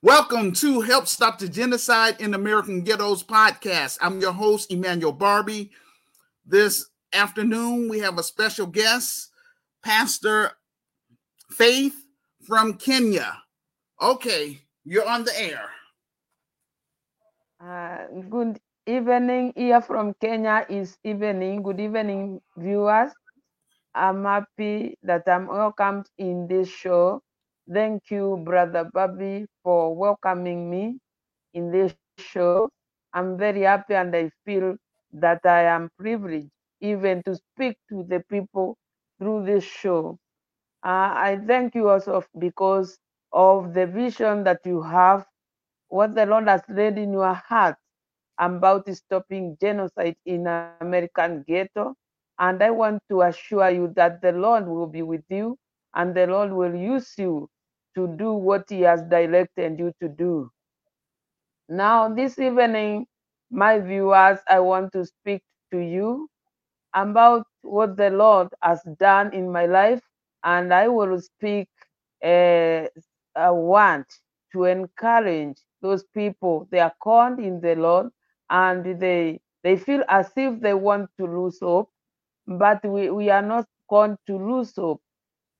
Welcome to Help Stop the Genocide in American Ghettos podcast. I'm your host, Emmanuel Barbee. This afternoon, we have a special guest, Pastor Faith from Kenya. Okay, you're on the air. Uh, good evening here from Kenya is evening. Good evening, viewers. I'm happy that I'm welcomed in this show. Thank you, Brother Barbee, for welcoming me in this show. I'm very happy and I feel that I am privileged even to speak to the people through this show. Uh, I thank you also because of the vision that you have, what the Lord has laid in your heart about stopping genocide in American ghetto. And I want to assure you that the Lord will be with you and the Lord will use you to do what He has directed you to do. Now, this evening, my viewers, I want to speak to you about what the Lord has done in my life, and I will speak uh, a want to encourage those people. They are called in the Lord, and they they feel as if they want to lose hope, but we, we are not called to lose hope.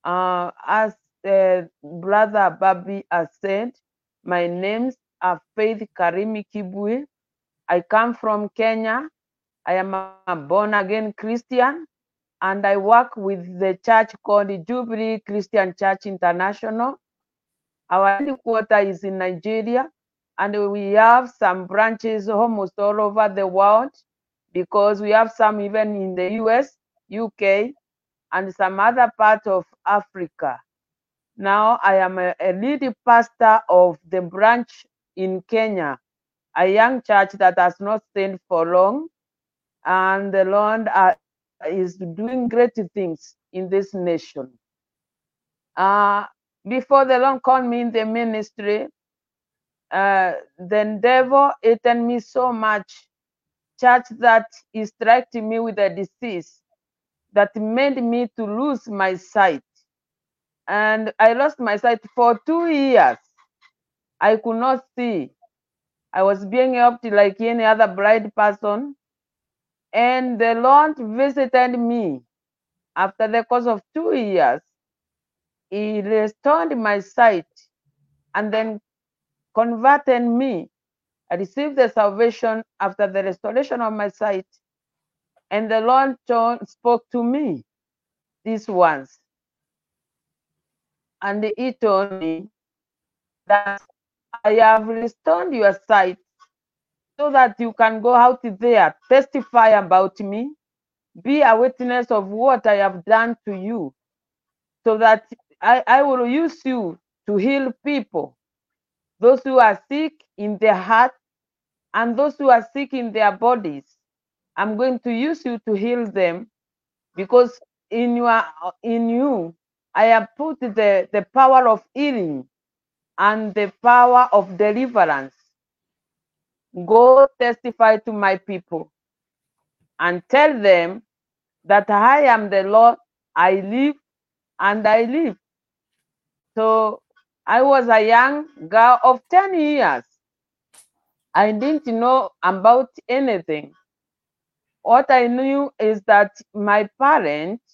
Uh, as uh, Brother Barbee has said, my names are Faith Karimi Kibwii. I come from Kenya. I am a born again Christian and I work with the church called Jubilee Christian Church International. Our headquarters is in Nigeria and we have some branches almost all over the world because we have some even in the US, UK, and some other part of Africa. Now I am a, a lead pastor of the branch in Kenya, a young church that has not stayed for long, and the Lord uh, is doing great things in this nation. Uh, before the Lord called me in the ministry, uh, the devil eaten me so much, church that he struck me with a disease that made me to lose my sight. And I lost my sight for two years. I could not see. I was being helped like any other blind person. And the Lord visited me after the course of two years. He restored my sight and then converted me. I received the salvation after the restoration of my sight. And the Lord spoke to me these ones. And he told me that I have restored your sight so that you can go out there, testify about me, be a witness of what I have done to you, so that I, I will use you to heal people, those who are sick in their heart and those who are sick in their bodies. I'm going to use you to heal them because in your in you I have put the, the power of healing and the power of deliverance. Go testify to my people and tell them that I am the Lord, I live and I live. So I was a young girl of 10 years. I didn't know about anything. What I knew is that my parents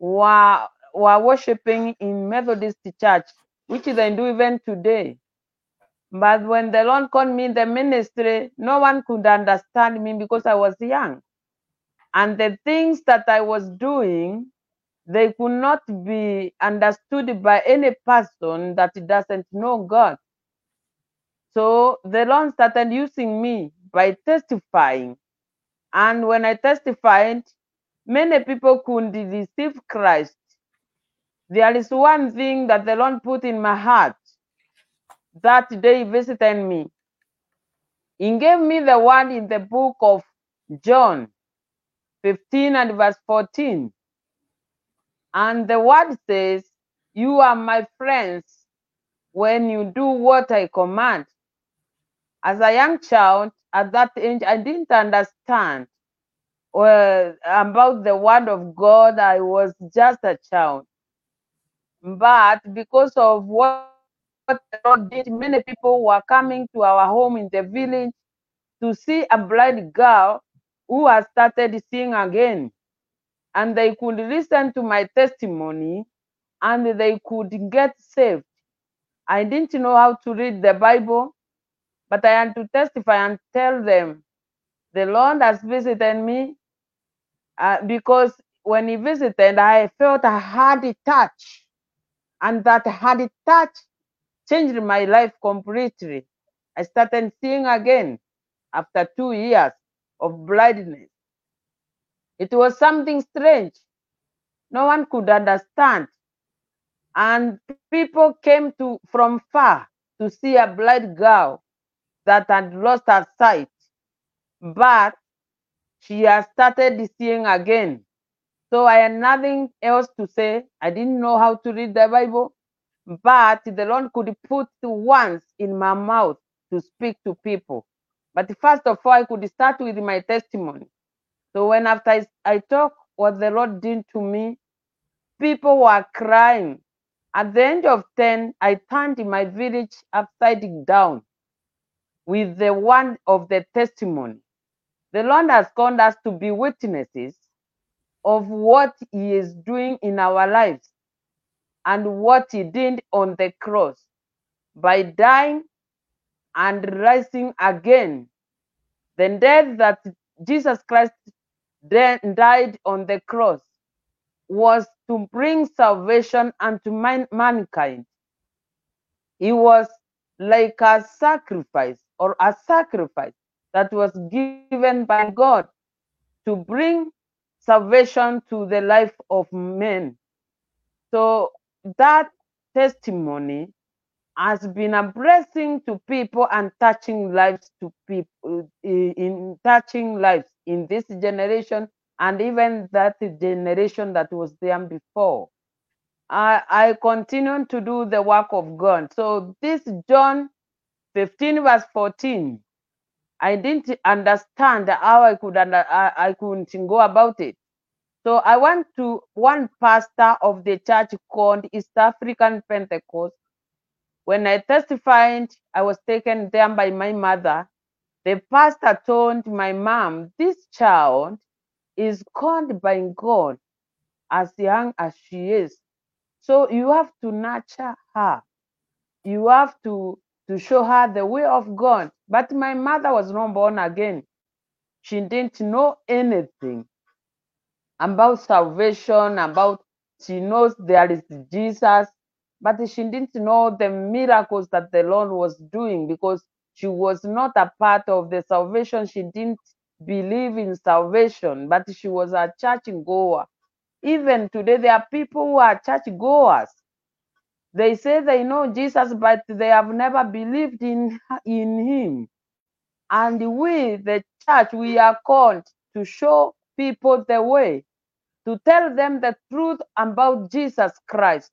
were, were worshiping in Methodist Church, which they do even today. But when the Lord called me in the ministry, no one could understand me because I was young. And the things that I was doing, they could not be understood by any person that doesn't know God. So the Lord started using me by testifying. And when I testified, many people could receive Christ. There is one thing that the Lord put in my heart that day visited me. He gave me the word in the book of John 15 and verse 14. And the word says, You are my friends when you do what I command. As a young child at that age, I didn't understand well, about the word of God. I was just a child. But because of what the Lord did. Many people were coming to our home in the village to see a blind girl who has started seeing again. And they could listen to my testimony and they could get saved. I didn't know how to read the Bible, but I had to testify and tell them the Lord has visited me uh, because when He visited, I felt a hard touch, and that hard touch changed my life completely. I started seeing again after two years of blindness. It was something strange. No one could understand. And people came to from far to see a blind girl that had lost her sight. But she has started seeing again. So I had nothing else to say. I didn't know how to read the Bible, but the Lord could put words in my mouth to speak to people. But first of all, I could start with my testimony. So when after I, I talk what the Lord did to me, people were crying. At the end of 10, I turned my village upside down with the one of the testimony. The Lord has called us to be witnesses of what He is doing in our lives and what He did on the cross by dying and rising again. The death that Jesus Christ then died on the cross was to bring salvation unto man mankind. He was like a sacrifice or a sacrifice that was given by God to bring salvation to the life of men. So that testimony has been a blessing to people and touching lives to people uh, in touching lives in this generation and even that generation that was there before. I, I continue to do the work of God. So this John 15 verse 14, I didn't understand how I could under, I, I couldn't go about it. So I went to one pastor of the church called East African Pentecost. When I testified, I was taken there by my mother. The pastor told my mom, this child is called by God as young as she is. So you have to nurture her. You have to, to show her the way of God. But my mother was not born again. She didn't know anything about salvation, about she knows there is Jesus, but she didn't know the miracles that the Lord was doing because she was not a part of the salvation. She didn't believe in salvation, but she was a church goer. Even today, there are people who are church goers. They say they know Jesus, but they have never believed in, in him. And we, the church, we are called to show people the way, to tell them the truth about Jesus Christ,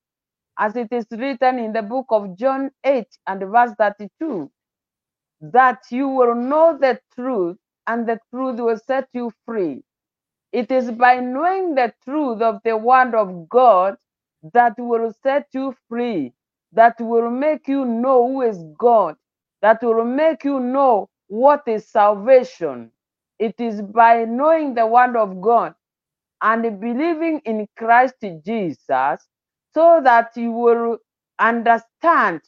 as it is written in the book of John 8 and verse 32, that you will know the truth and the truth will set you free. It is by knowing the truth of the word of God that will set you free, that will make you know who is God, that will make you know what is salvation. It is by knowing the word of God and believing in Christ Jesus so that you will understand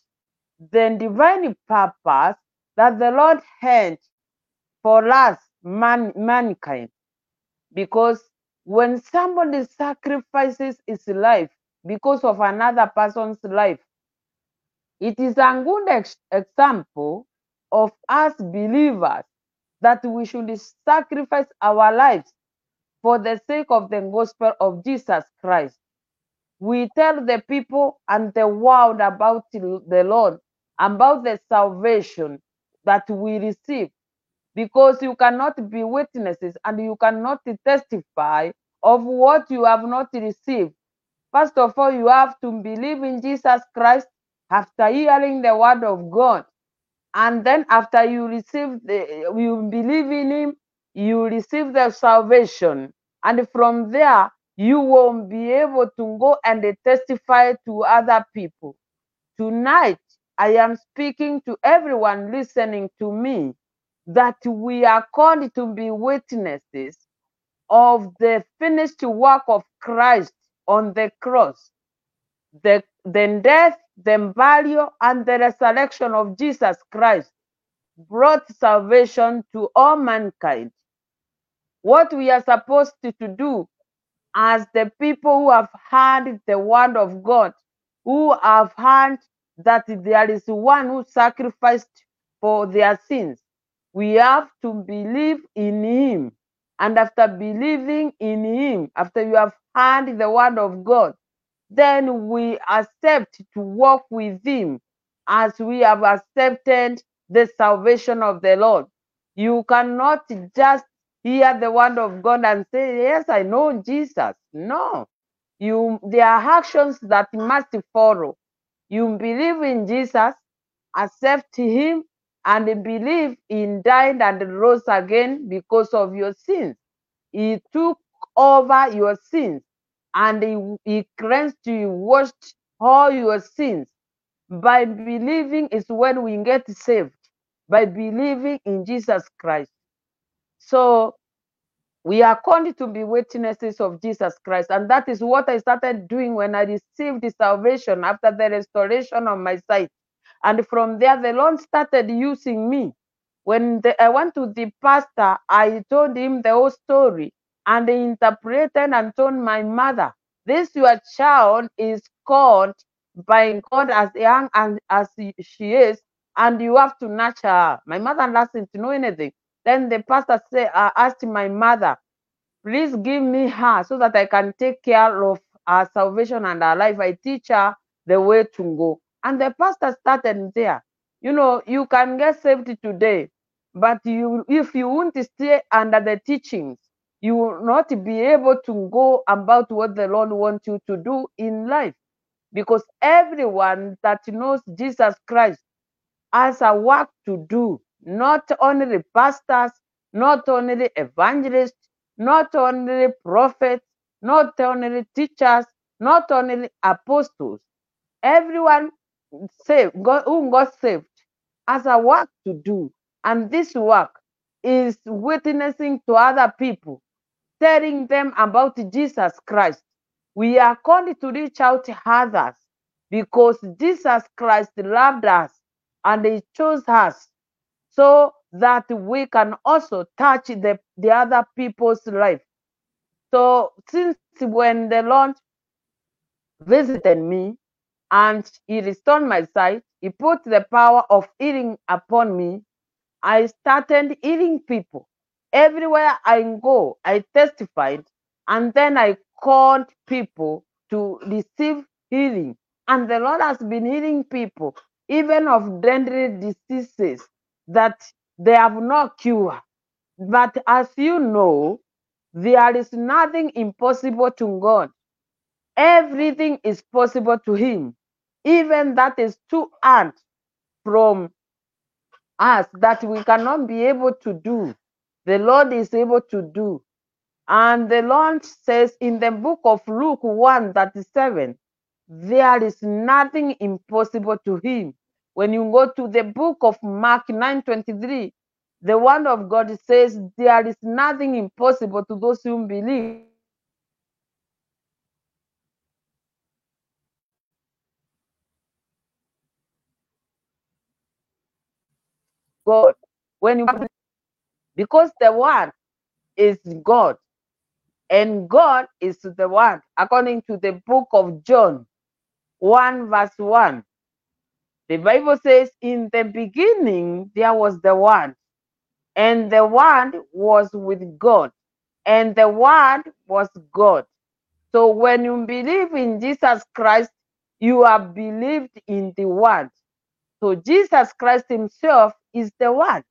the divine purpose that the Lord had for us, man, mankind. Because when somebody sacrifices his life because of another person's life, it is a good ex example of us believers that we should sacrifice our lives for the sake of the gospel of Jesus Christ. We tell the people and the world about the Lord, about the salvation that we receive, because you cannot be witnesses and you cannot testify of what you have not received. First of all, you have to believe in Jesus Christ after hearing the word of God. And then after you receive the, you believe in him, you receive the salvation. And from there, you will be able to go and testify to other people. Tonight, I am speaking to everyone listening to me that we are called to be witnesses of the finished work of Christ on the cross, the, the death, the burial, and the resurrection of Jesus Christ brought salvation to all mankind. What we are supposed to, do as the people who have heard the word of God, who have heard that there is one who sacrificed for their sins, we have to believe in him. And after believing in him, after you have heard the word of God, then we accept to walk with him as we have accepted the salvation of the Lord. You cannot just hear the word of God and say, Yes, I know Jesus. No. You there are actions that must follow. You believe in Jesus, accept him, and believe in died and rose again because of your sins. He took over your sins and he, he cleansed you, washed all your sins. By believing is when we get saved, by believing in Jesus Christ. So we are called to be witnesses of Jesus Christ. And that is what I started doing when I received the salvation after the restoration of my sight. And from there, the Lord started using me. When the, I went to the pastor, I told him the whole story and he interpreted and told my mother, This your child is called by God as young and as she is, and you have to nurture her. My mother doesn't know anything. Then the pastor said, I uh, asked my mother, please give me her so that I can take care of her salvation and her life. I teach her the way to go. And the pastor started there. You know, you can get saved today, but you if you won't stay under the teachings, you will not be able to go about what the Lord wants you to do in life. Because everyone that knows Jesus Christ has a work to do, not only pastors, not only evangelists, not only prophets, not only teachers, not only apostles. Everyone saved, God, who got saved, has a work to do. And this work is witnessing to other people, telling them about Jesus Christ. We are called to reach out to others because Jesus Christ loved us and he chose us so that we can also touch the, the other people's life. So since when the Lord visited me and he restored my sight, he put the power of healing upon me. I started healing people. Everywhere I go, I testified, and then I called people to receive healing. And the Lord has been healing people, even of deadly diseases that they have no cure. But as you know, there is nothing impossible to God. Everything is possible to Him. Even that is too hard from us that we cannot be able to do. The Lord is able to do. And the Lord says in the book of Luke 1 37, there is nothing impossible to him. When you go to the book of Mark 9 23, the word of God says there is nothing impossible to those who believe. God, when you because the word is God, and God is the word, according to the book of John 1, verse 1. The Bible says, In the beginning there was the word, and the word was with God, and the word was God. So when you believe in Jesus Christ, you have believed in the word. So Jesus Christ himself is the word.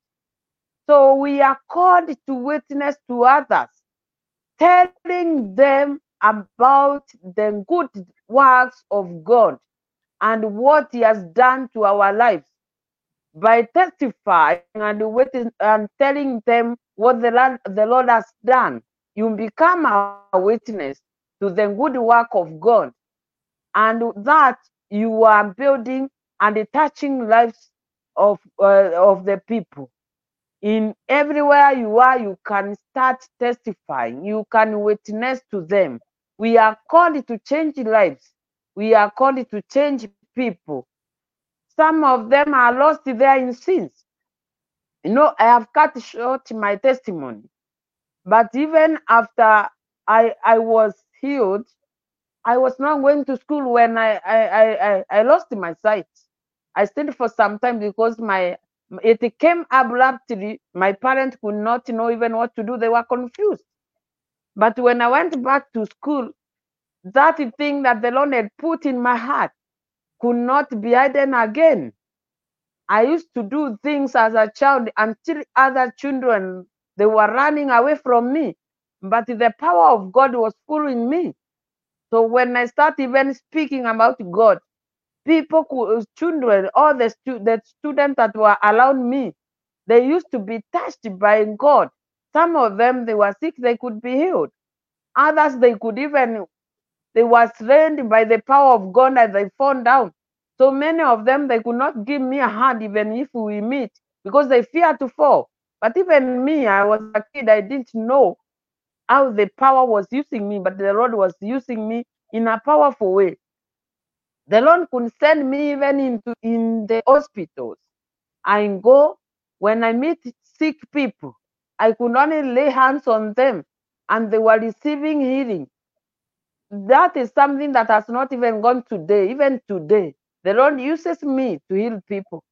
So we are called to witness to others, telling them about the good works of God and what he has done to our lives by testifying and waiting and telling them what the Lord, the Lord has done. You become a witness to the good work of God, and that you are building and touching lives of uh, of the people. In everywhere you are, you can start testifying. You can witness to them. We are called to change lives. We are called to change people. Some of them are lost there in sins. You know, I have cut short my testimony. But even after I I was healed, I was not going to school when I I I, I lost my sight. I stayed for some time because my it came abruptly. My parents could not know even what to do. They were confused. But when I went back to school, that thing that the Lord had put in my heart could not be hidden again. I used to do things as a child until other children they were running away from me. But the power of God was full in me. So when I start even speaking about God, people, could, uh, children, all the, stu- the students that were around me, they used to be touched by God. Some of them, they were sick, they could be healed. Others, they could even, they were trained by the power of God and they found down. So many of them, they could not give me a hand even if we meet because they fear to fall. But even me, I was a kid, I didn't know how the power was using me, but the Lord was using me in a powerful way. The Lord could send me even into in the hospitals. I go when I meet sick people, I could only lay hands on them and they were receiving healing. That is something that has not even gone today. Even today, the Lord uses me to heal people.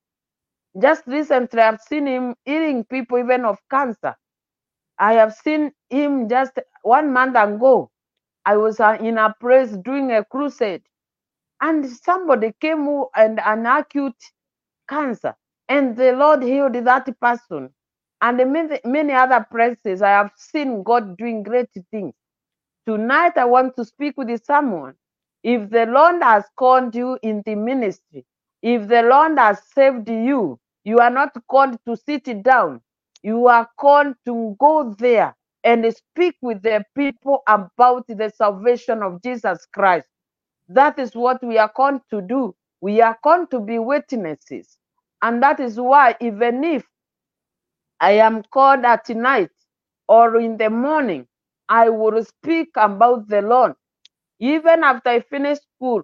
Just recently, I've seen him healing people even of cancer. I have seen him just one month ago. I was uh, in a place doing a crusade, and somebody came and an acute cancer, and the Lord healed that person. And many, many other places, I have seen God doing great things. Tonight, I want to speak with someone. If the Lord has called you in the ministry, if the Lord has saved you, you are not called to sit down. You are called to go there and speak with the people about the salvation of Jesus Christ. That is what we are called to do. We are called to be witnesses. And that is why, even if I am called at night or in the morning, I will speak about the Lord. Even after I finish school,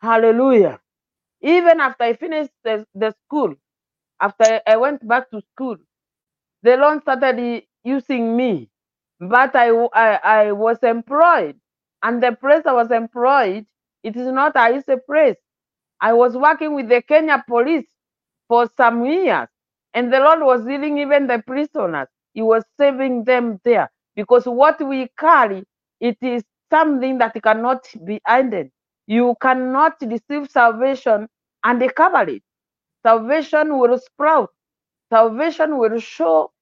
hallelujah. Even after I finished the, the school, after I went back to school, the Lord started using me. But I I was employed, and the place I was employed, it is not a easy place. I was working with the Kenya police for some years, and the Lord was healing even the prisoners. He was saving them there because what we carry, it is something that cannot be ended. You cannot receive salvation and cover it. Salvation will sprout. Salvation will show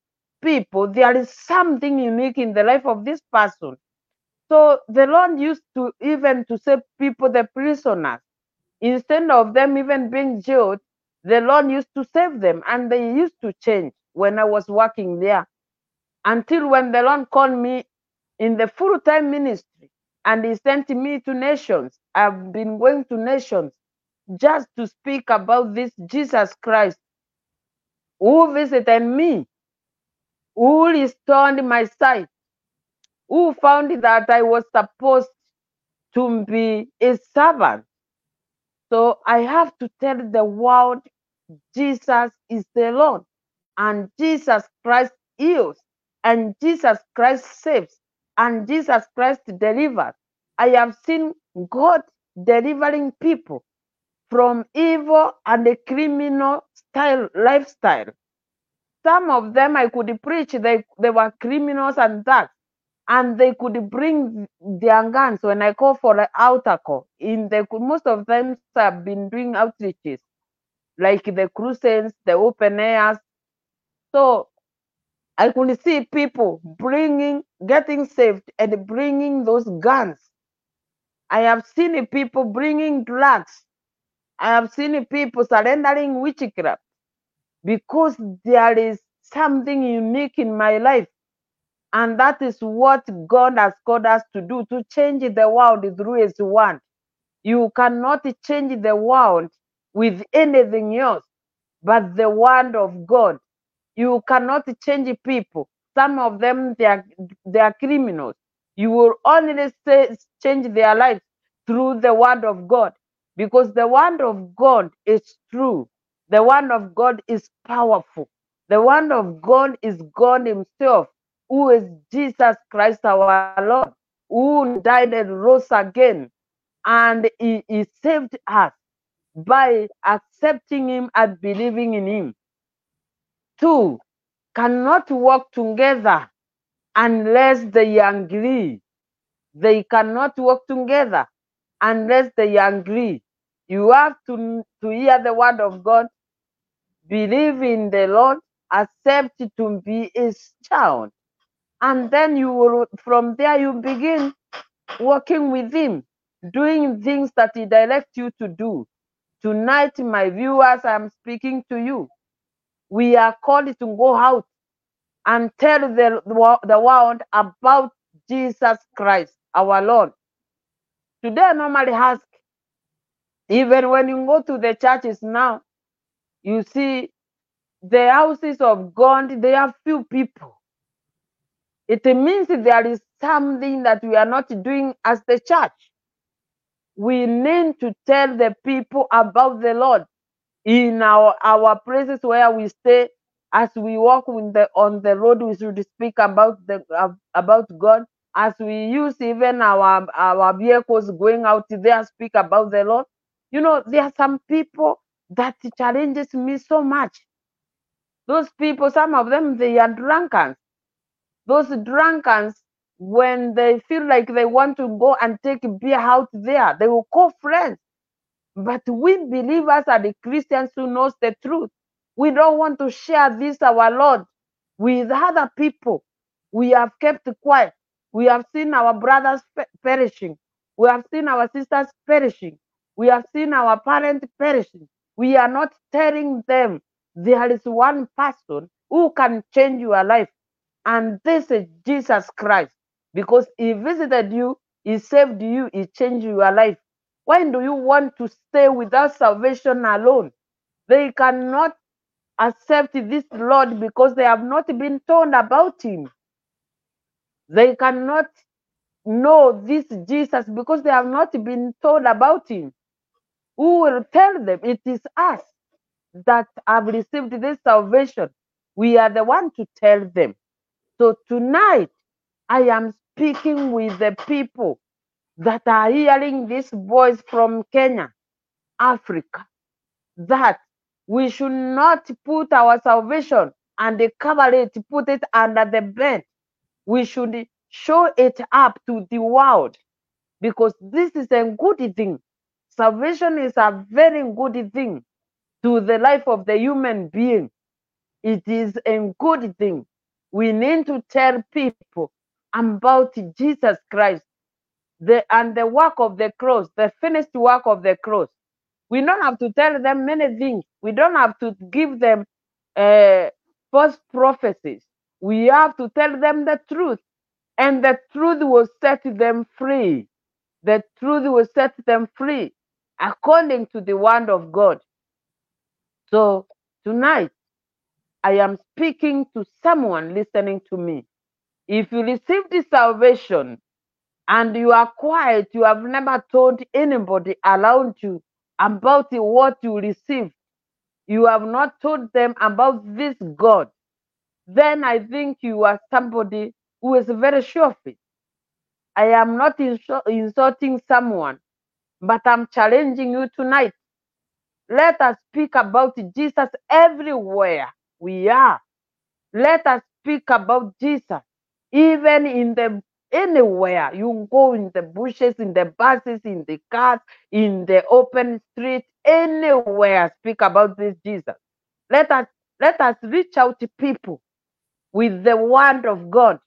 people there is something unique in the life of this person. So the Lord used to even to save people, the prisoners instead of them even being jailed, the Lord used to save them and they used to change when I was working there. Until when the Lord called me in the full time ministry and He sent me to nations. I've been going to nations just to speak about this Jesus Christ who visited me, who restored my sight, who found that I was supposed to be a servant. So I have to tell the world Jesus is the Lord, and Jesus Christ heals, and Jesus Christ saves, and Jesus Christ delivers. I have seen God delivering people from evil and a criminal style lifestyle. Some of them I could preach, they, they were criminals and that. And they could bring their guns when I call for an altar call. In the most of them have been doing outreaches like the crusades, the open airs. So I could see people bringing, getting saved and bringing those guns. I have seen people bringing drugs. I have seen people surrendering witchcraft because there is something unique in my life. And that is what God has called us to do to change the world through His word. You cannot change the world with anything else but the word of God. You cannot change people. Some of them they are they are criminals. You will only change their lives through the word of God because the word of God is true. The word of God is powerful. The word of God is God Himself, who is Jesus Christ our Lord, who died and rose again. And He, he saved us by accepting Him and believing in Him. Two cannot work together unless they agree. They cannot work together unless they agree. You have to, to hear the word of God, believe in the Lord, accept to be his child. And then you will, from there, you begin working with him, doing things that he directs you to do. Tonight, my viewers, I'm speaking to you. We are called to go out and tell the, the world about Jesus Christ, our Lord. Today, I normally ask, even when you go to the churches now, you see the houses of God, they have few people. It means there is something that we are not doing as the church. We need to tell the people about the Lord in our, our places where we stay. As we walk the, on the road, we should speak about the uh, about God. As we use even our our vehicles going out there, speak about the Lord. You know, there are some people that challenges me so much. Those people, some of them, they are drunkards. Those drunkards, when they feel like they want to go and take beer out there, they will call friends. But we believers are the Christians who knows the truth. We don't want to share this, our Lord, with other people. We have kept quiet. We have seen our brothers perishing. We have seen our sisters perishing. We have seen our parents perishing. We are not telling them there is one person who can change your life, and this is Jesus Christ. Because he visited you, he saved you, he changed your life. Why do you want to stay without salvation alone? They cannot accept this Lord because they have not been told about him. They cannot know this Jesus because they have not been told about him. Who will tell them? It is us that have received this salvation. We are the one to tell them. So tonight, I am speaking with the people that are hearing this voice from Kenya, Africa, that we should not put our salvation and cover it, put it under the bed. We should show it up to the world because this is a good thing. Salvation is a very good thing to the life of the human being. It is a good thing. We need to tell people about Jesus Christ the, and the work of the cross, the finished work of the cross. We don't have to tell them many things. We don't have to give them uh, false prophecies. We have to tell them the truth, and the truth will set them free. The truth will set them free according to the word of God. So tonight, I am speaking to someone listening to me. If you receive the salvation and you are quiet, you have never told anybody around you about what you received, you have not told them about this God, then I think you are somebody who is very sure of it. I am not insulting someone, but I'm challenging you tonight let us speak about Jesus everywhere we are. Let us speak about Jesus, even in the anywhere you go in the bushes, in the buses, in the cars, in the open street, anywhere. Speak about this Jesus. Let us let us reach out to people with the word of God.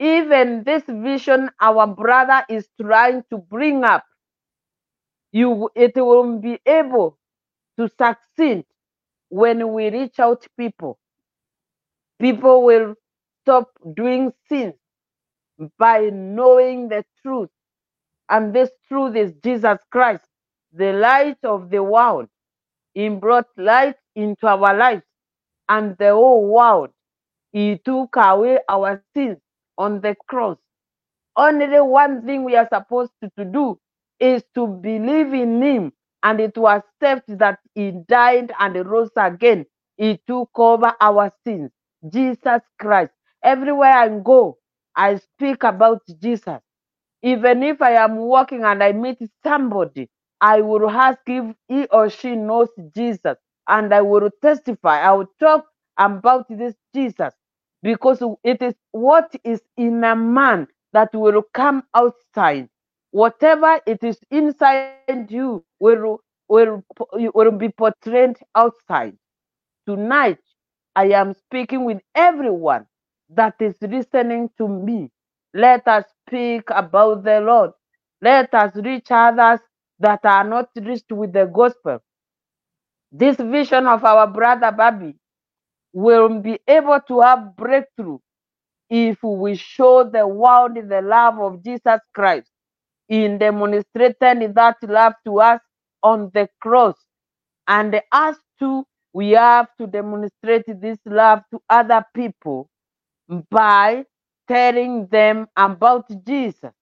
Even this vision our brother is trying to bring up you it will be able to succeed when we reach out people. People will stop doing sins by knowing the truth And this truth is Jesus Christ, the light of the world. He brought light into our lives and the whole world. He took away our sins on the cross. Only one thing we are supposed to, to do is to believe in Him and it was accept that He died and rose again. He took over our sins. Jesus Christ. Everywhere I go, I speak about Jesus. Even if I am walking and I meet somebody, I will ask if he or she knows Jesus and I will testify. I will talk about this Jesus because it is what is in a man that will come outside. Whatever it is inside you will, will, will be portrayed outside. Tonight, I am speaking with everyone that is listening to me. Let us speak about the Lord. Let us reach others that are not reached with the gospel. This vision of our brother Barbee will be able to have breakthrough if we show the world the love of Jesus Christ in demonstrating that love to us on the cross. And us too, we have to demonstrate this love to other people by telling them about Jesus,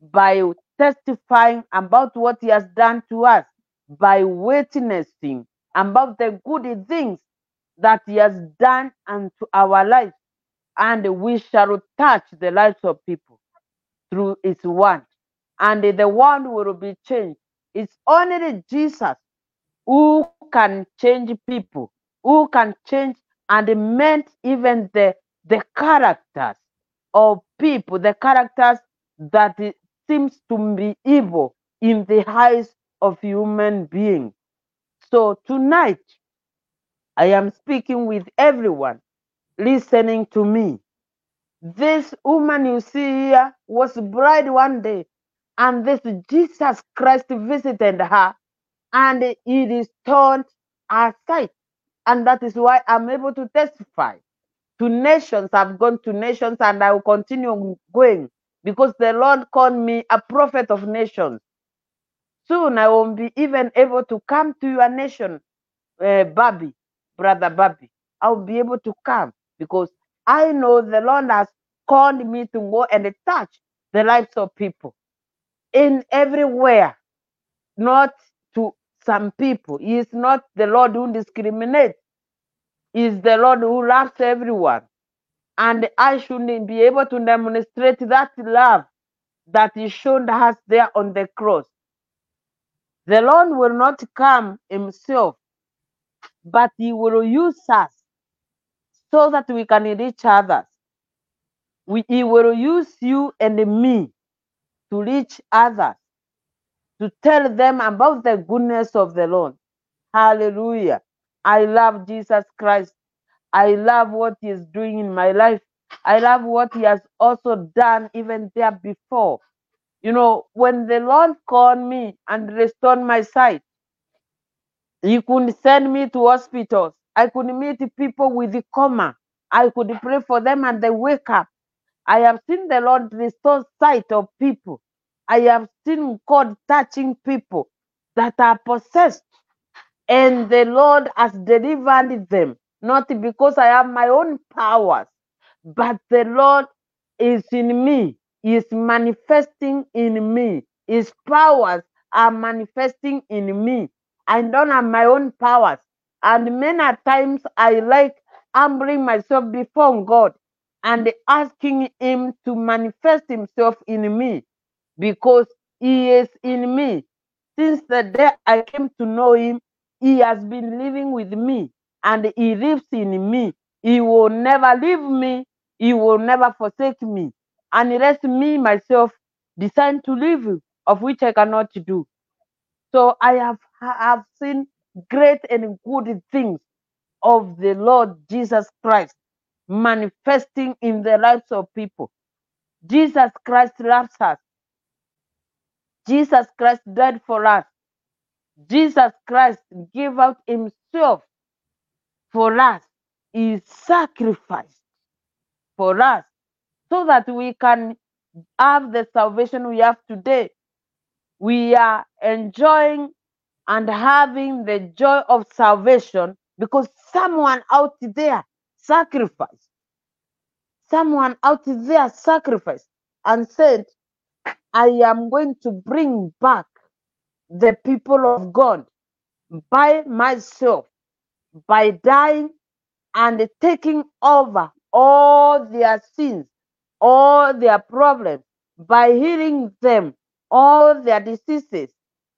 by testifying about what he has done to us, by witnessing about the good things that he has done unto our lives. And we shall touch the lives of people through his word. And the world will be changed. It's only Jesus who can change people, who can change and mend even the, the characters of people, the characters that seems to be evil in the eyes of human beings. So tonight, I am speaking with everyone listening to me. This woman you see here was bride one day, and this Jesus Christ visited her, and it is turned sight. And that is why I'm able to testify to nations. I've gone to nations and I will continue going because the Lord called me a prophet of nations. Soon I won't be even able to come to your nation, uh, Barbee, brother Barbee. I'll be able to come because I know the Lord has called me to go and touch the lives of people in everywhere, not to some people. He is not the Lord who discriminates. He is the Lord who loves everyone. And I shouldn't be able to demonstrate that love that He showed us there on the cross. The Lord will not come Himself, but He will use us so that we can reach others. We, he will use you and me to reach others, to tell them about the goodness of the Lord. Hallelujah. I love Jesus Christ. I love what He is doing in my life. I love what He has also done even there before. You know, when the Lord called me and restored my sight, He could send me to hospitals. I could meet people with the coma. I could pray for them and they wake up. I have seen the Lord restore sight of people. I have seen God touching people that are possessed, and the Lord has delivered them, not because I have my own powers, but the Lord is in me, is manifesting in me. His powers are manifesting in me. I don't have my own powers. And many times I like humbling myself before God and asking Him to manifest Himself in me because He is in me. Since the day I came to know Him, He has been living with me and He lives in me. He will never leave me, He will never forsake me, unless me myself decide to live, of which I cannot do. So I have, have seen great and good things of the Lord Jesus Christ manifesting in the lives of people. Jesus Christ loves us. Jesus Christ died for us. Jesus Christ gave out himself for us. He sacrificed for us so that we can have the salvation we have today. we are enjoying and having the joy of salvation because someone out there sacrificed. Someone out there sacrificed and said, I am going to bring back the people of God by myself by dying and taking over all their sins, all their problems, by healing them, all their diseases.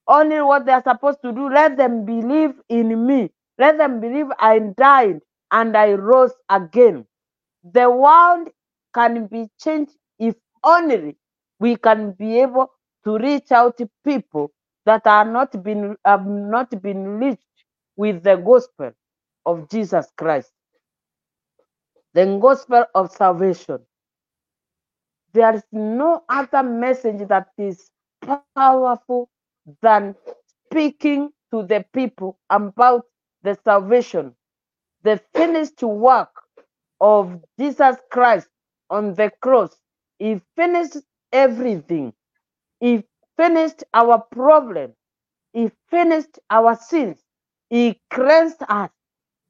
Only what they are supposed to do, let them believe in me. Let them believe I died and I rose again. The world can be changed if only we can be able to reach out to people that are not been have not been reached with the gospel of Jesus Christ, the gospel of salvation. There is no other message that is powerful than speaking to the people about the salvation, the finished work of Jesus Christ on the cross. He finished everything. He finished our problem. He finished our sins. He cleansed us.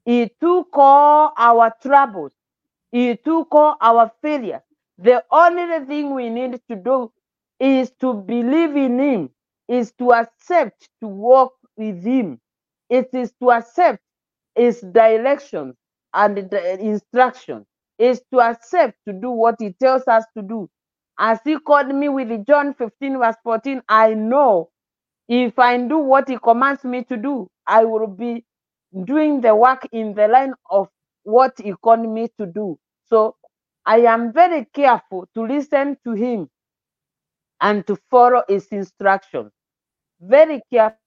He took all our troubles. He took all our failures. The only thing we need to do is to believe in Him, is to accept to walk with Him. It is to accept His direction and instruction. Is to accept to do what He tells us to do. As He called me with John 15, verse 14, I know if I do what He commands me to do, I will be doing the work in the line of what he called me to do. So I am very careful to listen to him and to follow his instructions. Very careful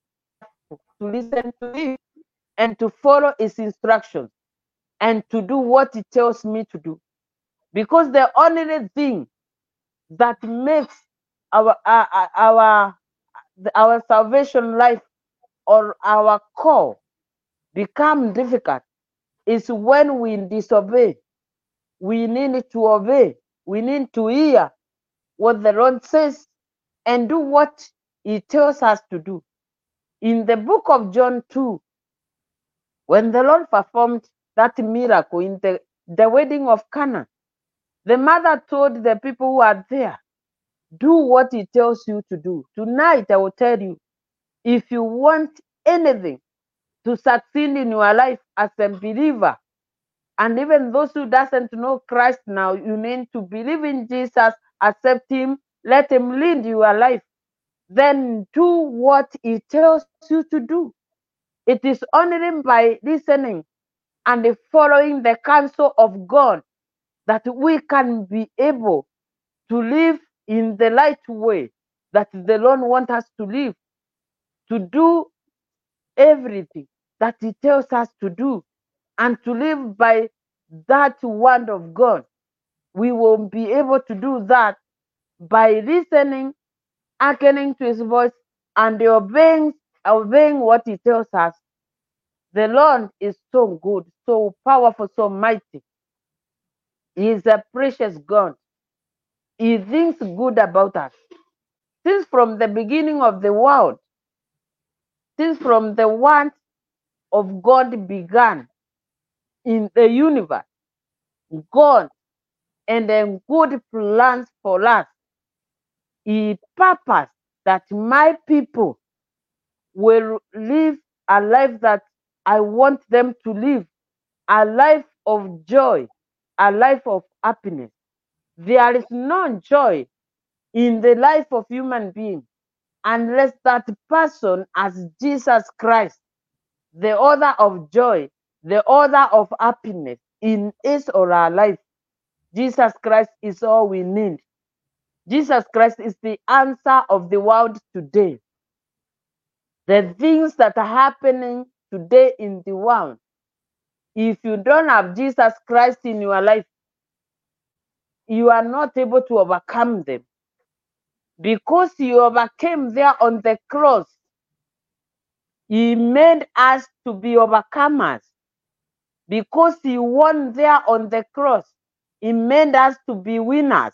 to listen to him and to follow his instructions and to do what he tells me to do. Because the only thing that makes our our our, our salvation life or our call become difficult is when we disobey. We need to obey. We need to hear what the Lord says and do what He tells us to do. In the book of John 2, when the Lord performed that miracle in the, the wedding of Cana, the mother told the people who are there, Do what He tells you to do. Tonight, I will tell you if you want anything to succeed in your life as a believer. And even those who doesn't know Christ now, you need to believe in Jesus, accept him, let him lead your life. Then do what he tells you to do. It is only by listening and following the counsel of God that we can be able to live in the right way that the Lord wants us to live, to do everything that He tells us to do and to live by that word of God. We will be able to do that by listening, hearkening to His voice, and obeying, obeying what He tells us. The Lord is so good, so powerful, so mighty. He is a precious God. He thinks good about us. Since from the beginning of the world, since from the one of God began in the universe, God and then good plans for us. He purpose that my people will live a life that I want them to live, a life of joy, a life of happiness. There is no joy in the life of human being unless that person as Jesus Christ, the author of joy, the author of happiness in his or our life. Jesus Christ is all we need. Jesus Christ is the answer of the world today. The things that are happening today in the world, if you don't have Jesus Christ in your life, you are not able to overcome them because he overcame there on the cross. He made us to be overcomers because he won there on the cross. He made us to be winners.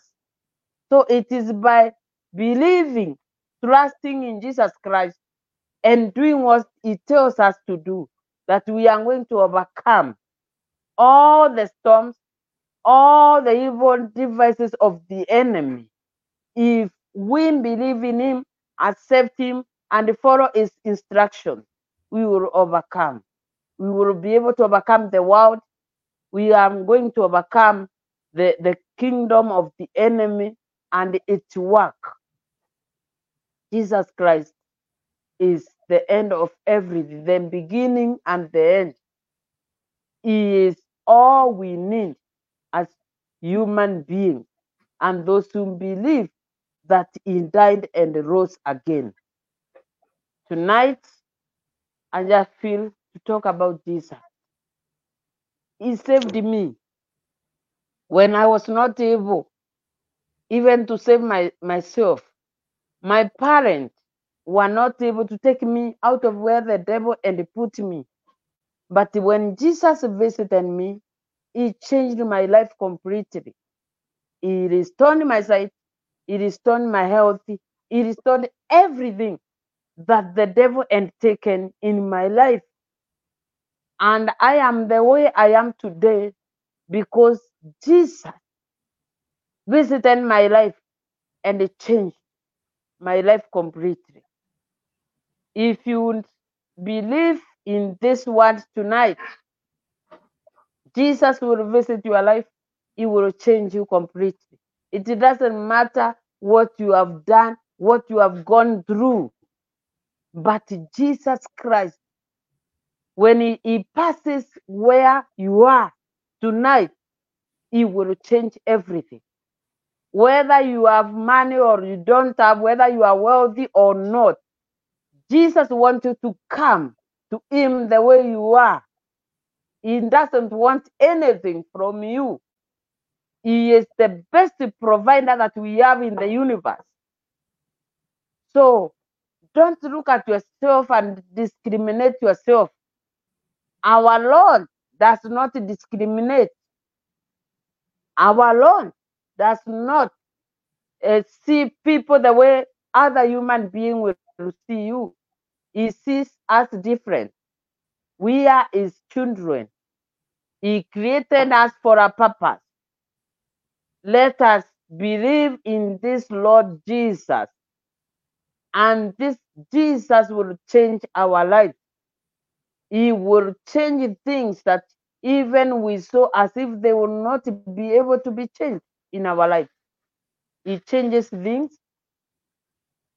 So it is by believing trusting in Jesus Christ and doing what He tells us to do, that we are going to overcome all the storms, all the evil devices of the enemy. If we believe in Him, accept Him, and follow His instructions, we will overcome. We will be able to overcome the world. We are going to overcome the, the kingdom of the enemy and its work. Jesus Christ is the end of everything, the beginning and the end. He is all we need as human beings and those who believe that he died and rose again. Tonight, I just feel to talk about Jesus. He saved me when I was not able even to save my, myself. My parents were not able to take me out of where the devil and put me. But when Jesus visited me, he changed my life completely. He restored my sight, he restored my health, he restored everything that the devil had taken in my life. And I am the way I am today because Jesus visited my life and changed my life completely. If you believe in this word tonight, Jesus will visit your life, He will change you completely. It doesn't matter what you have done, what you have gone through, but Jesus Christ, when He, he passes where you are tonight, He will change everything. Whether you have money or you don't have, whether you are wealthy or not, Jesus wants you to come to Him the way you are. He doesn't want anything from you. He is the best provider that we have in the universe. So don't look at yourself and discriminate yourself. Our Lord does not discriminate. Our Lord does not uh, see people the way other human beings will see you. He sees us different. We are his children. He created us for a purpose. Let us believe in this Lord Jesus. And this Jesus will change our life. He will change things that even we saw as if they will not be able to be changed in our life. He changes things.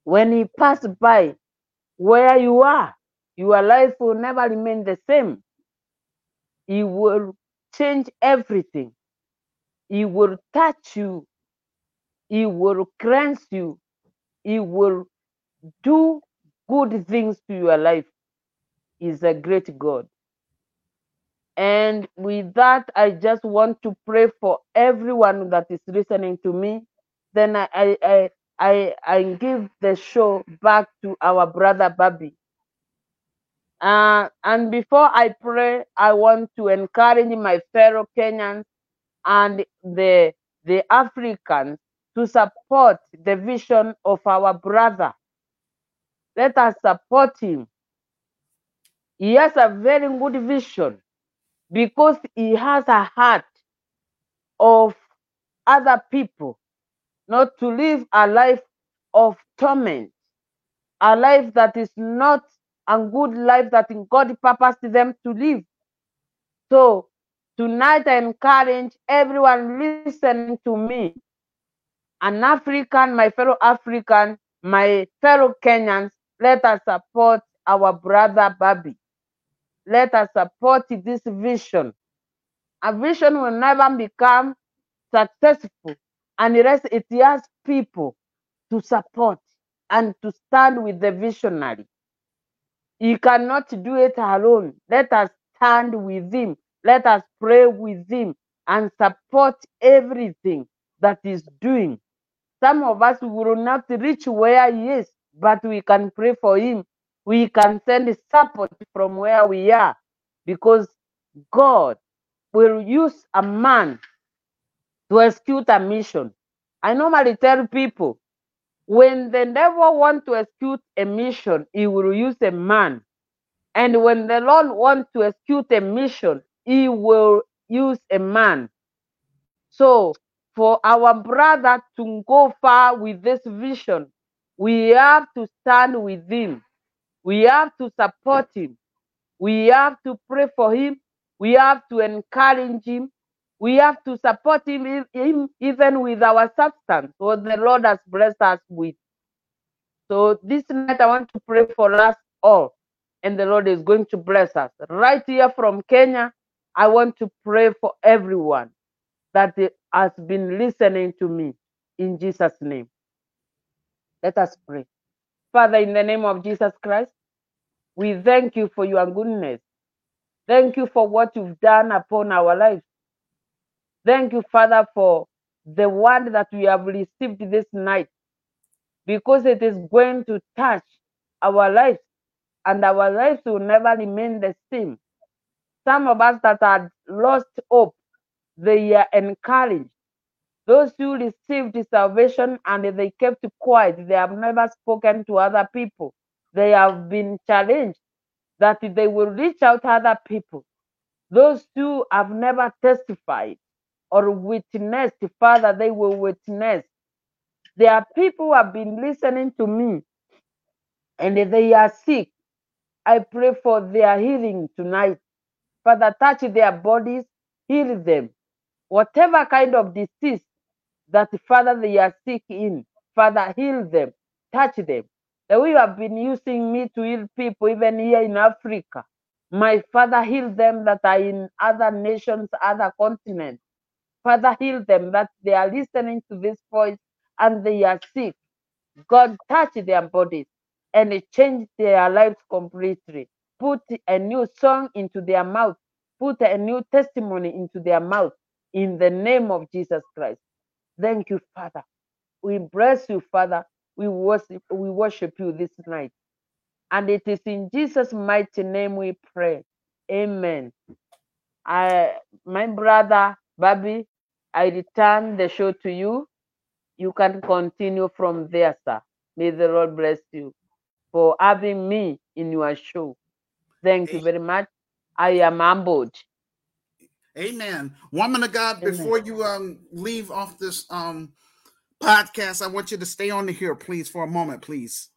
When he passed by where you are, your life will never remain the same. He will change everything. He will touch you. He will cleanse you. He will do good things to your life. He's a great God. And with that, I just want to pray for everyone that is listening to me. Then I I I, I I give the show back to our brother Bobby. Uh, and before I pray, I want to encourage my fellow Kenyans and the, the Africans to support the vision of our brother. Let us support him. He has a very good vision because he has a heart of other people, not to live a life of torment, a life that is not a good life that God purposed them to live. So tonight I encourage everyone listening to me, an African, my fellow African, my fellow Kenyans, let us support our brother Bobby. Let us support this vision. A vision will never become successful unless it has people to support and to stand with the visionary. He cannot do it alone. Let us stand with him. Let us pray with him and support everything that he's doing. Some of us will not reach where he is, but we can pray for him. We can send support from where we are because God will use a man to execute a mission. I normally tell people When the devil want to execute a mission, he will use a man. And when the Lord want to execute a mission, he will use a man. So for our brother to go far with this vision, we have to stand with him. We have to support him. We have to pray for him. We have to encourage him. We have to support him, him even with our substance, what the Lord has blessed us with. So this night, I want to pray for us all, and the Lord is going to bless us. Right here from Kenya, I want to pray for everyone that has been listening to me in Jesus' name. Let us pray. Father, in the name of Jesus Christ, we thank you for your goodness. Thank you for what you've done upon our lives. Thank you, Father, for the word that we have received this night because it is going to touch our lives and our lives will never remain the same. Some of us that had lost hope, they are encouraged. Those who received salvation and they kept quiet, they have never spoken to other people. They have been challenged that they will reach out to other people. Those who have never testified or witnessed, Father, they will witness. There are people who have been listening to me and they are sick. I pray for their healing tonight. Father, touch their bodies, heal them. Whatever kind of disease that, Father, they are sick in, Father, heal them, touch them. The way you have been using me to heal people, even here in Africa, my Father, heal them that are in other nations, other continents. Father, heal them that they are listening to this voice and they are sick. God, touch their bodies and change their lives completely. Put a new song into their mouth. Put a new testimony into their mouth in the name of Jesus Christ. Thank you, Father. We bless you, Father. We worship, we worship you this night. And it is in Jesus' mighty name we pray. Amen. I, my brother Bobby, I return the show to you. You can continue from there, sir. May the Lord bless you for having me in your show. Thank you very much. I am humbled. Amen. Woman of God, Amen. before you um leave off this um podcast, I want you to stay on here, please, for a moment, please.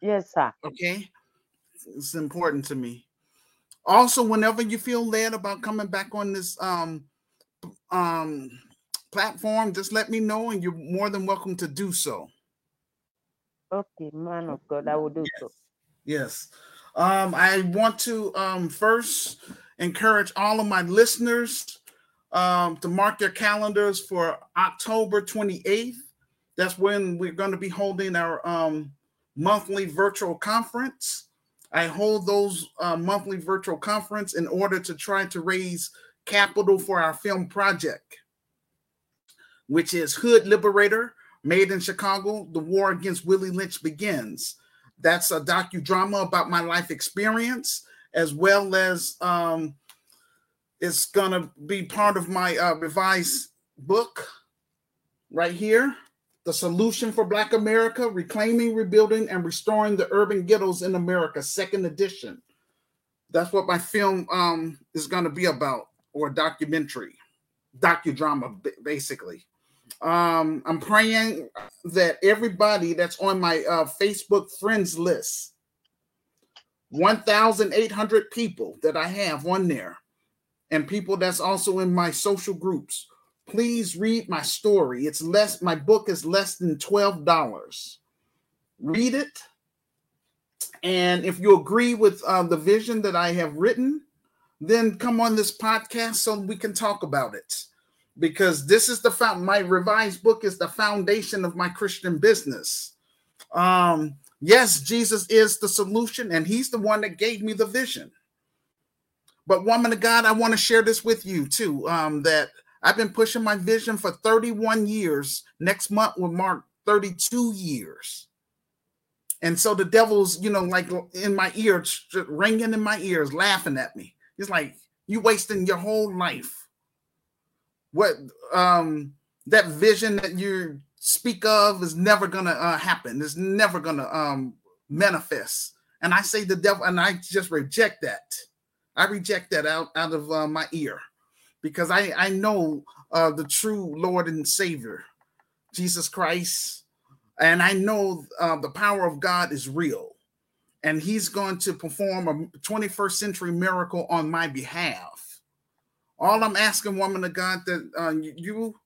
Yes, sir. Okay. It's important to me. Also, whenever you feel led about coming back on this um um platform, just let me know and you're more than welcome to do so. Okay, man of God, I will do yes. so. Yes. Um, I want to um first encourage all of my listeners um, to mark their calendars for October 28th. That's when we're going to be holding our um, monthly virtual conference. I hold those uh, monthly virtual conference in order to try to raise capital for our film project, which is Hood Liberator, made in Chicago. The War Against Willie Lynch begins. That's a docudrama about my life experience as well as um, it's gonna be part of my uh, revised book right here the solution for black america reclaiming rebuilding and restoring the urban ghettos in america second edition that's what my film um, is going to be about or documentary docudrama basically um, i'm praying that everybody that's on my uh, facebook friends list 1,800 people that I have on there, and people that's also in my social groups. Please read my story. It's less, my book is less than $12. Read it. And if you agree with uh, the vision that I have written, then come on this podcast so we can talk about it. Because this is the found my revised book is the foundation of my Christian business. Um, Yes, Jesus is the solution, and He's the one that gave me the vision. But, woman of God, I want to share this with you too. Um, that I've been pushing my vision for 31 years. Next month will mark 32 years. And so the devil's, you know, like in my ears, ringing in my ears, laughing at me. He's like, you wasting your whole life. What um that vision that you're speak of is never gonna uh, happen. It's never gonna um, manifest. And I say the devil, and I just reject that. I reject that out out of uh, my ear because I I know uh, the true Lord and Savior, Jesus Christ, and I know uh, the power of God is real, and He's going to perform a 21st century miracle on my behalf. All I'm asking, woman of God, that uh, you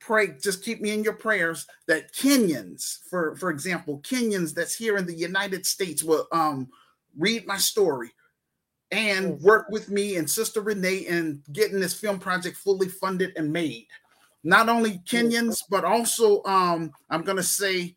pray, just keep me in your prayers that Kenyans, for for example, Kenyans that's here in the United States will um, read my story and work with me and Sister Renee in getting this film project fully funded and made. Not only Kenyans, but also um, I'm gonna say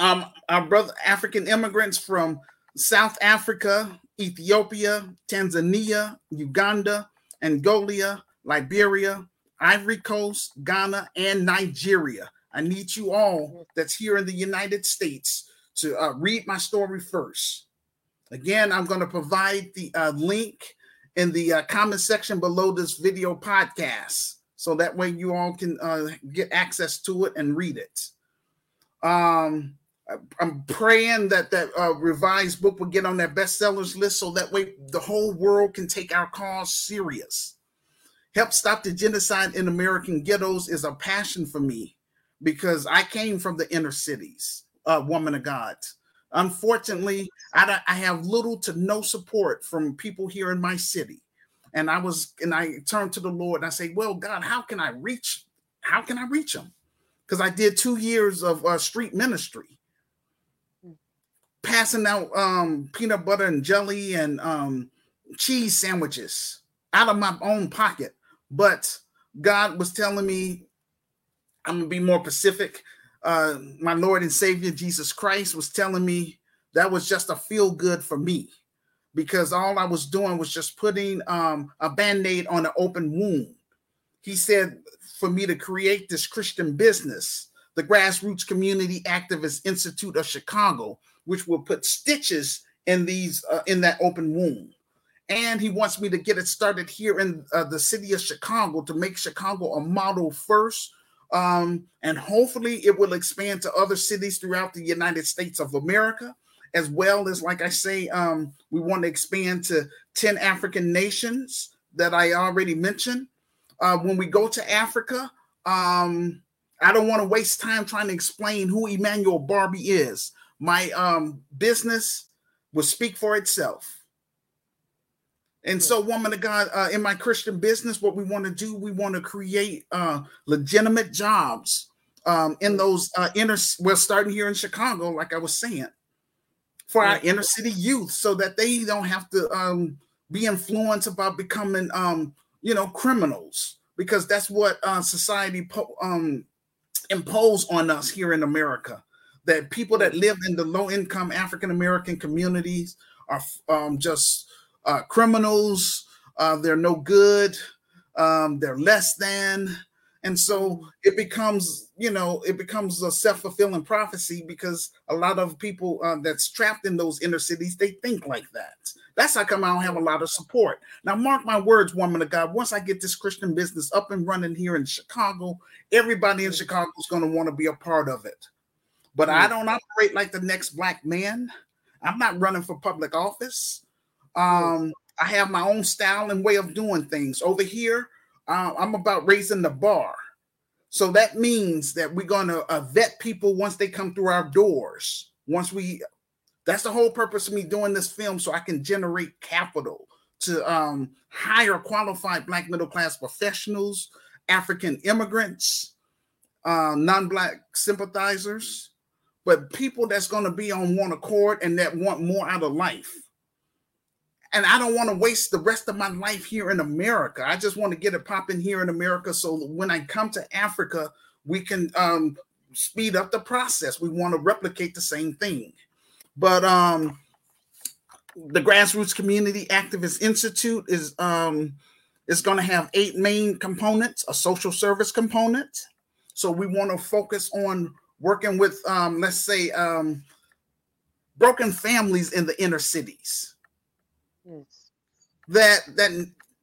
um, our brother African immigrants from South Africa, Ethiopia, Tanzania, Uganda, Angola, Liberia, Ivory Coast, Ghana, and Nigeria. I need you all that's here in the United States to uh, read my story first. Again, I'm going to provide the uh, link in the uh, comment section below this video podcast. So that way you all can uh, get access to it and read it. Um, I'm praying that that uh, revised book will get on that bestsellers list so that way the whole world can take our cause serious. Help stop the genocide in American ghettos is a passion for me because I came from the inner cities, uh, woman of God. Unfortunately, I, I have little to no support from people here in my city. And I was, and I turned to the Lord and I say, well, God, how can I reach, how can I reach them? Because I did two years of uh, street ministry, passing out um, peanut butter and jelly and um, cheese sandwiches out of my own pocket. But God was telling me, I'm gonna be more pacific. uh, my Lord and Savior Jesus Christ was telling me that was just a feel good for me because all I was doing was just putting um, a band aid on an open wound. He said for me to create this Christian business, the Grassroots Community Activist Institute of Chicago, which will put stitches in these uh, in that open wound. And he wants me to get it started here in uh, the city of Chicago to make Chicago a model first um, and hopefully it will expand to other cities throughout the United States of America, as well as, like I say, um, we want to expand to 10 African nations that I already mentioned. Uh, when we go to Africa, um, I don't want to waste time trying to explain who Emmanuel Barbee is. My um, business will speak for itself. And so, woman of God, uh, in my Christian business, what we want to do, we want to create uh, legitimate jobs um, in those uh, inner. We're starting here in Chicago, like I was saying, for our inner city youth, so that they don't have to um, be influenced about becoming, um, you know, criminals, because that's what uh, society po- um, impose on us here in America. That people that live in the low income African American communities are um, just uh, criminals. Uh, they're no good. Um, they're less than. And so it becomes, you know, it becomes a self fulfilling prophecy because a lot of people uh, that's trapped in those inner cities, they think like that. That's how come I don't have a lot of support. Now, mark my words, woman of God, once I get this Christian business up and running here in Chicago, everybody in Chicago is going to want to be a part of it. But I don't operate like the next black man. I'm not running for public office. Um, I have my own style and way of doing things. Over here, uh, I'm about raising the bar. So that means that we're going to uh, vet people once they come through our doors. Once we, that's the whole purpose of me doing this film, so I can generate capital to um, hire qualified Black middle class professionals, African immigrants, uh, non Black sympathizers, but people that's going to be on one accord and that want more out of life and I don't want to waste the rest of my life here in America. I just want to get it popping here in America so when I come to Africa, we can um, speed up the process. We want to replicate the same thing. But um, the Grassroots Community Activist Institute is um, is going to have eight main components, a social service component. So we want to focus on working with, um, let's say, um, broken families in the inner cities Yes. That that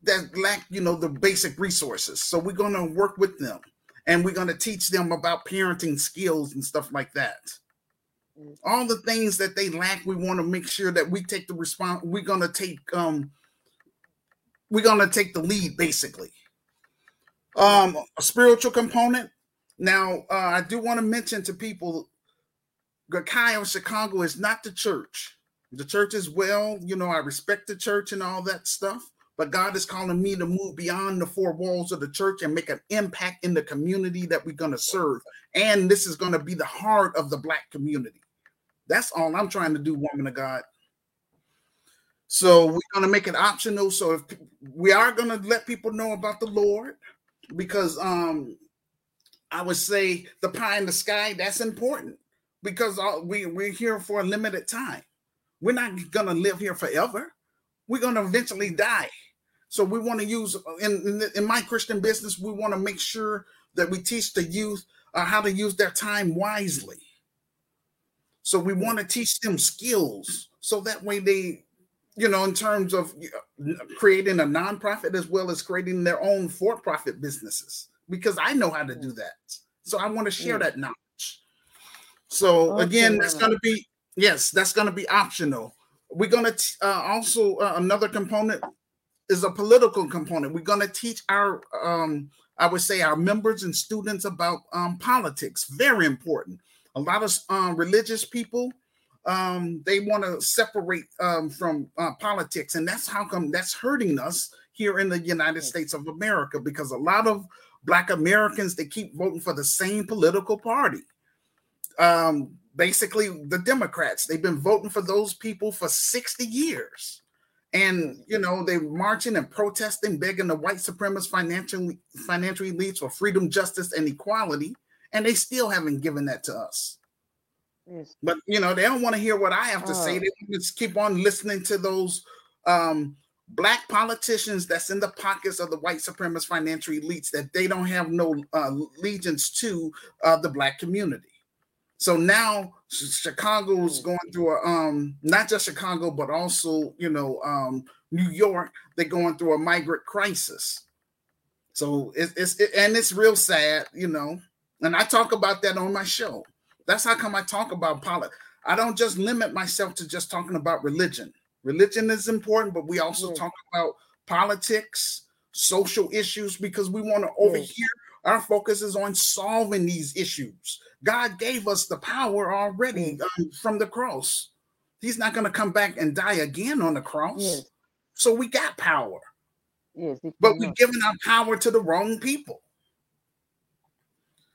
that lack, you know, the basic resources. So we're going to work with them. and we're going to teach them about parenting skills and stuff like that. All the things that they lack, we want to make sure that we take the response. We're going to take um, we're going to take the lead, basically. Um, a spiritual component. Now, uh, I do want to mention to people, Gakai of Chicago is not the church. The church is well, you know, I respect the church and all that stuff, but God is calling me to move beyond the four walls of the church and make an impact in the community that we're going to serve. And this is going to be the heart of the black community. That's all I'm trying to do, woman of God. So we're going to make it optional. So if we are going to let people know about the Lord, because um I would say the pie in the sky, that's important because uh, we, we're here for a limited time. We're not going to live here forever. We're going to eventually die. So we want to use uh, in, in, in my Christian business, we want to make sure that we teach the youth uh, how to use their time wisely. So we want to teach them skills so that way they, you know, in terms of uh, creating a nonprofit as well as creating their own for-profit businesses, because I know how to do that. So I want to share that knowledge. So again, that's going to be Yes, that's going to be optional. We're going to uh, also uh, another component is a political component. We're going to teach our, um, I would say, our members and students about um, politics. Very important. A lot of uh, religious people um, they want to separate um, from uh, politics, and that's how come that's hurting us here in the United States of America because a lot of Black Americans they keep voting for the same political party. Um, basically the Democrats. They've been voting for those people for 60 years. And you know, they're marching and protesting, begging the white supremacist financial financial elites for freedom, justice, and equality, and they still haven't given that to us. Yes. But you know, they don't want to hear what I have to say. They just keep on listening to those um, black politicians that's in the pockets of the white supremacist financial elites that they don't have no uh, allegiance to uh, the black community. So now Chicago's mm. going through a um not just Chicago, but also you know um New York, they're going through a migrant crisis. So it's, it's it, and it's real sad, you know. And I talk about that on my show. That's how come I talk about politics. I don't just limit myself to just talking about religion. Religion is important, but we also talk about politics, social issues, because we want to over here. Our focus is on solving these issues God gave us the power already mm. um, from the cross. He's not going to come back and die again on the cross. Yes. So we got power. Yes, but we've given our power to the wrong people.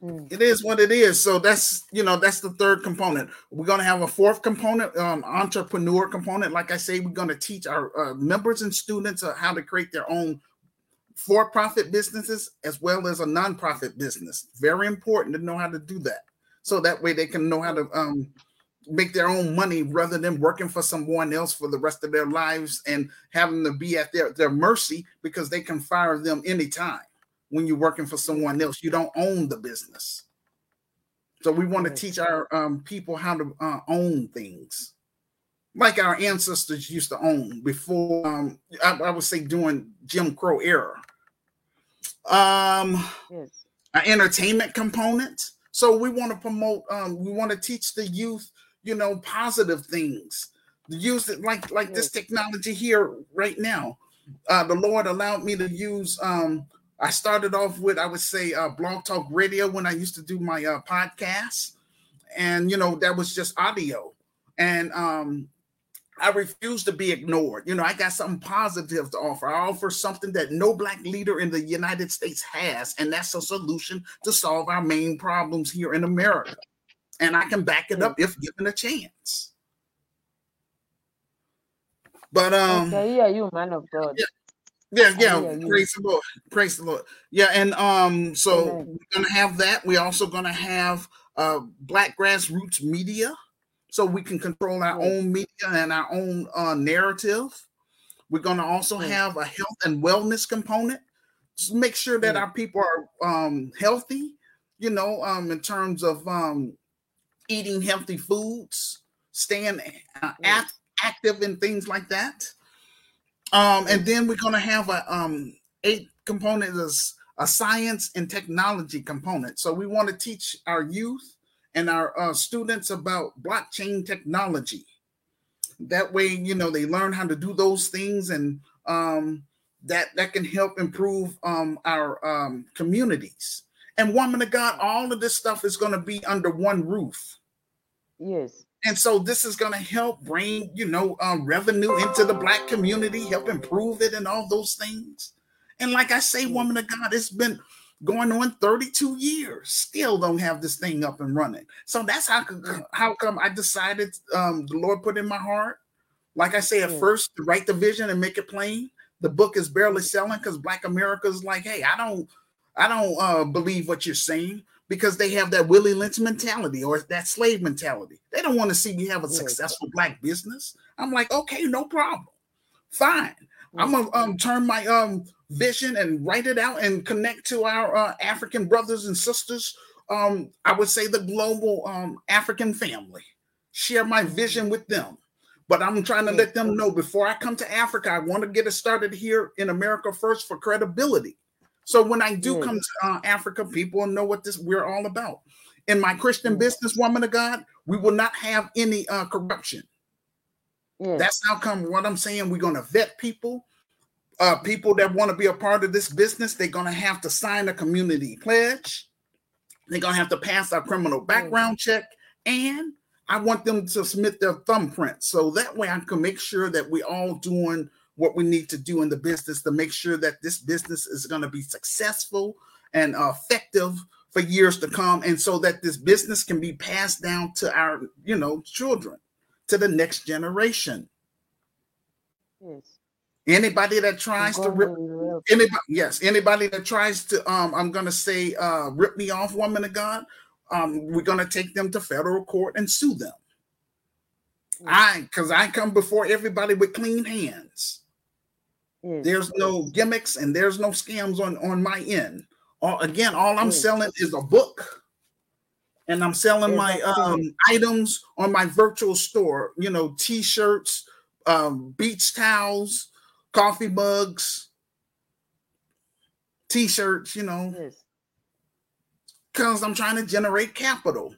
Mm. It is what it is. So that's you know that's the third component. We're going to have a fourth component, um, entrepreneur component. Like I say, we're going to teach our uh, members and students how to create their own for-profit businesses as well as a non-profit business. Very important to know how to do that so that way they can know how to um, make their own money rather than working for someone else for the rest of their lives and having to be at their, their mercy because they can fire them anytime when you're working for someone else. You don't own the business. So we want to teach our um, people how to uh, own things like our ancestors used to own before um, I, I, would say during Jim Crow era. Um yes. an entertainment component. So we want to promote, um, we want to teach the youth, you know, positive things. Use it like like this technology here right now. Uh, the Lord allowed me to use. Um, I started off with I would say uh, Blog Talk Radio when I used to do my uh, podcast, and you know that was just audio. And um, I refuse to be ignored. You know, I got something positive to offer. I offer something that no black leader in the United States has, and that's a solution to solve our main problems here in America. And I can back it up if given a chance. But um okay, yeah, you man of God. Yeah, yeah, yeah. Praise the Lord. Praise the Lord. Yeah, and um, so Amen. we're gonna have that. We're also gonna have uh black grassroots media so we can control our own media and our own uh, narrative. We're going to also have a health and wellness component. Just make sure that our people are um, healthy, you know, um, in terms of um, eating healthy foods, staying uh, act- active and things like that. Um, and then we're going to have a um, eight component is a science and technology component. So we want to teach our youth and our uh, students about blockchain technology. That way, you know, they learn how to do those things, and um, that that can help improve um, our um, communities. And woman of God, all of this stuff is going to be under one roof. Yes. And so this is going to help bring, you know, um, revenue into the black community, help improve it, and all those things. And like I say, woman of God, it's been going on 32 years, still don't have this thing up and running. So that's how how come I decided um, the Lord put in my heart. Like I say, at first, to write the vision and make it plain. The book is barely selling because Black America is like, hey, I don't, I don't uh, believe what you're saying because they have that Willie Lynch mentality or that slave mentality. They don't want to see me have a successful black business. I'm like, okay, no problem, fine. I'm gonna um, turn my um, vision and write it out and connect to our uh, African brothers and sisters. Um, I would say the global um, African family. Share my vision with them. But I'm trying to let them know before I come to Africa, I want to get it started here in America first for credibility. So when I do come to uh, Africa, people know what this we're all about. In my Christian business, woman of God, we will not have any uh, corruption. That's how come what I'm saying. We're going to vet people. Uh, people that want to be a part of this business, they're going to have to sign a community pledge. They're going to have to pass our criminal background check. And I want them to submit their thumbprint. So that way I can make sure that we're all doing what we need to do in the business to make sure that this business is going to be successful and uh, effective for years to come and so that this business can be passed down to our you know children to the next generation. Yes. Anybody that tries to rip anybody yes anybody that tries to um i'm gonna say uh rip me off woman of god um we're gonna take them to federal court and sue them. Yes. i because i come before everybody with clean hands Yes. There's no gimmicks and there's no scams on on my end. All, again, all I'm yes. selling is a book, and I'm selling my um, items on my virtual store. You know, t-shirts, um, beach towels, coffee mugs, t-shirts. You know, because I'm trying to generate capital.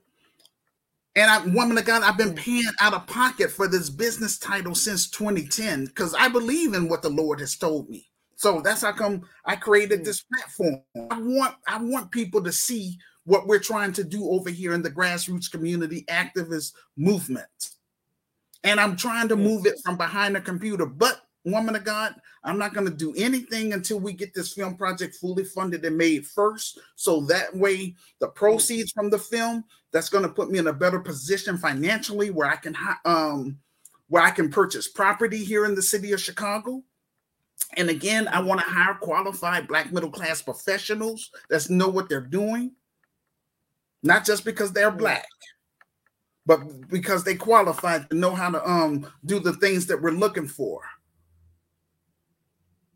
And I, woman of God, I've been paying out of pocket for this business title since 2010 because I believe in what the Lord has told me. So that's how come I created this platform. I want I want people to see what we're trying to do over here in the grassroots community activist movement. And I'm trying to move it from behind a computer. But woman of God, I'm not going to do anything until we get this film project fully funded and made first. So that way, the proceeds from the film that's going to put me in a better position financially, where I can um, where I can purchase property here in the city of Chicago. And again, I want to hire qualified Black middle class professionals that know what they're doing, not just because they're Black, but because they qualify to know how to um, do the things that we're looking for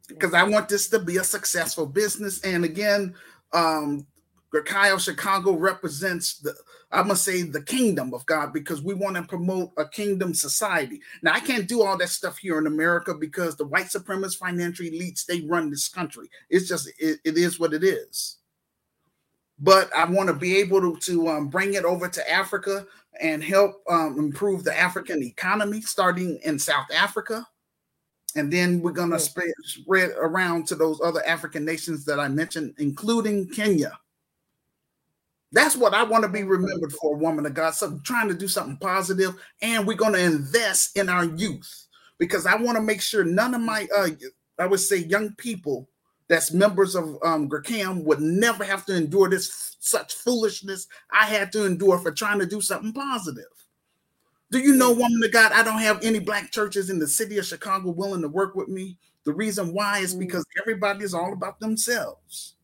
because I want this to be a successful business. And again, um, Grecaio Chicago represents the, I must say, the kingdom of God because we want to promote a kingdom society. Now, I can't do all that stuff here in America because the white supremacist financial elites they run this country. It's just it, it is what it is. But I want to be able to, to um, bring it over to Africa and help um, improve the African economy, starting in South Africa and then we're going to spread, spread around to those other African nations that I mentioned, including Kenya. That's what I want to be remembered for, woman of God. So trying to do something positive, and we're going to invest in our youth because I want to make sure none of my, uh, I would say, young people that's members of um, GRCAM would never have to endure this such foolishness I had to endure for trying to do something positive. Do you know, woman of God, I don't have any black churches in the city of Chicago willing to work with me. The reason why is mm. because everybody is all about themselves.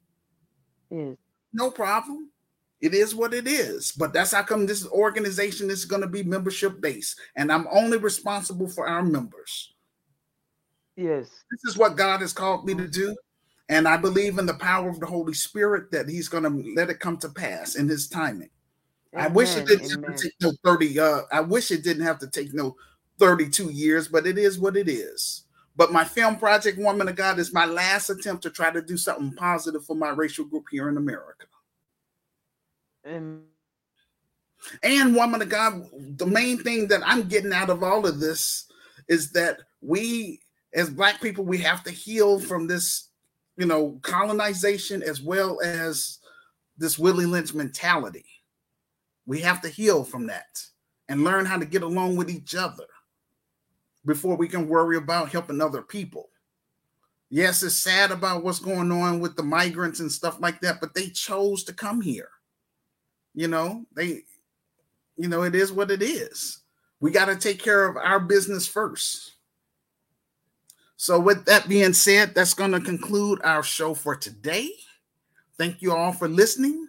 Yes. No problem. It is what it is. But that's how come this organization is going to be membership based. And I'm only responsible for our members. Yes. This is what God has called me to do. And I believe in the power of the Holy Spirit that He's going to let it come to pass in His timing. Amen. I wish it didn't have to take no 30 uh I wish it didn't have to take no 32 years, but it is what it is. But my film project, Woman of God, is my last attempt to try to do something positive for my racial group here in America. Um, And woman of God, the main thing that I'm getting out of all of this is that we, as black people, we have to heal from this, you know, colonization as well as this Willie Lynch mentality. We have to heal from that and learn how to get along with each other before we can worry about helping other people. Yes, it's sad about what's going on with the migrants and stuff like that, but they chose to come here. You know, they you know, it is what it is. We got to take care of our business first. So, with that being said, that's going to conclude our show for today. Thank you all for listening.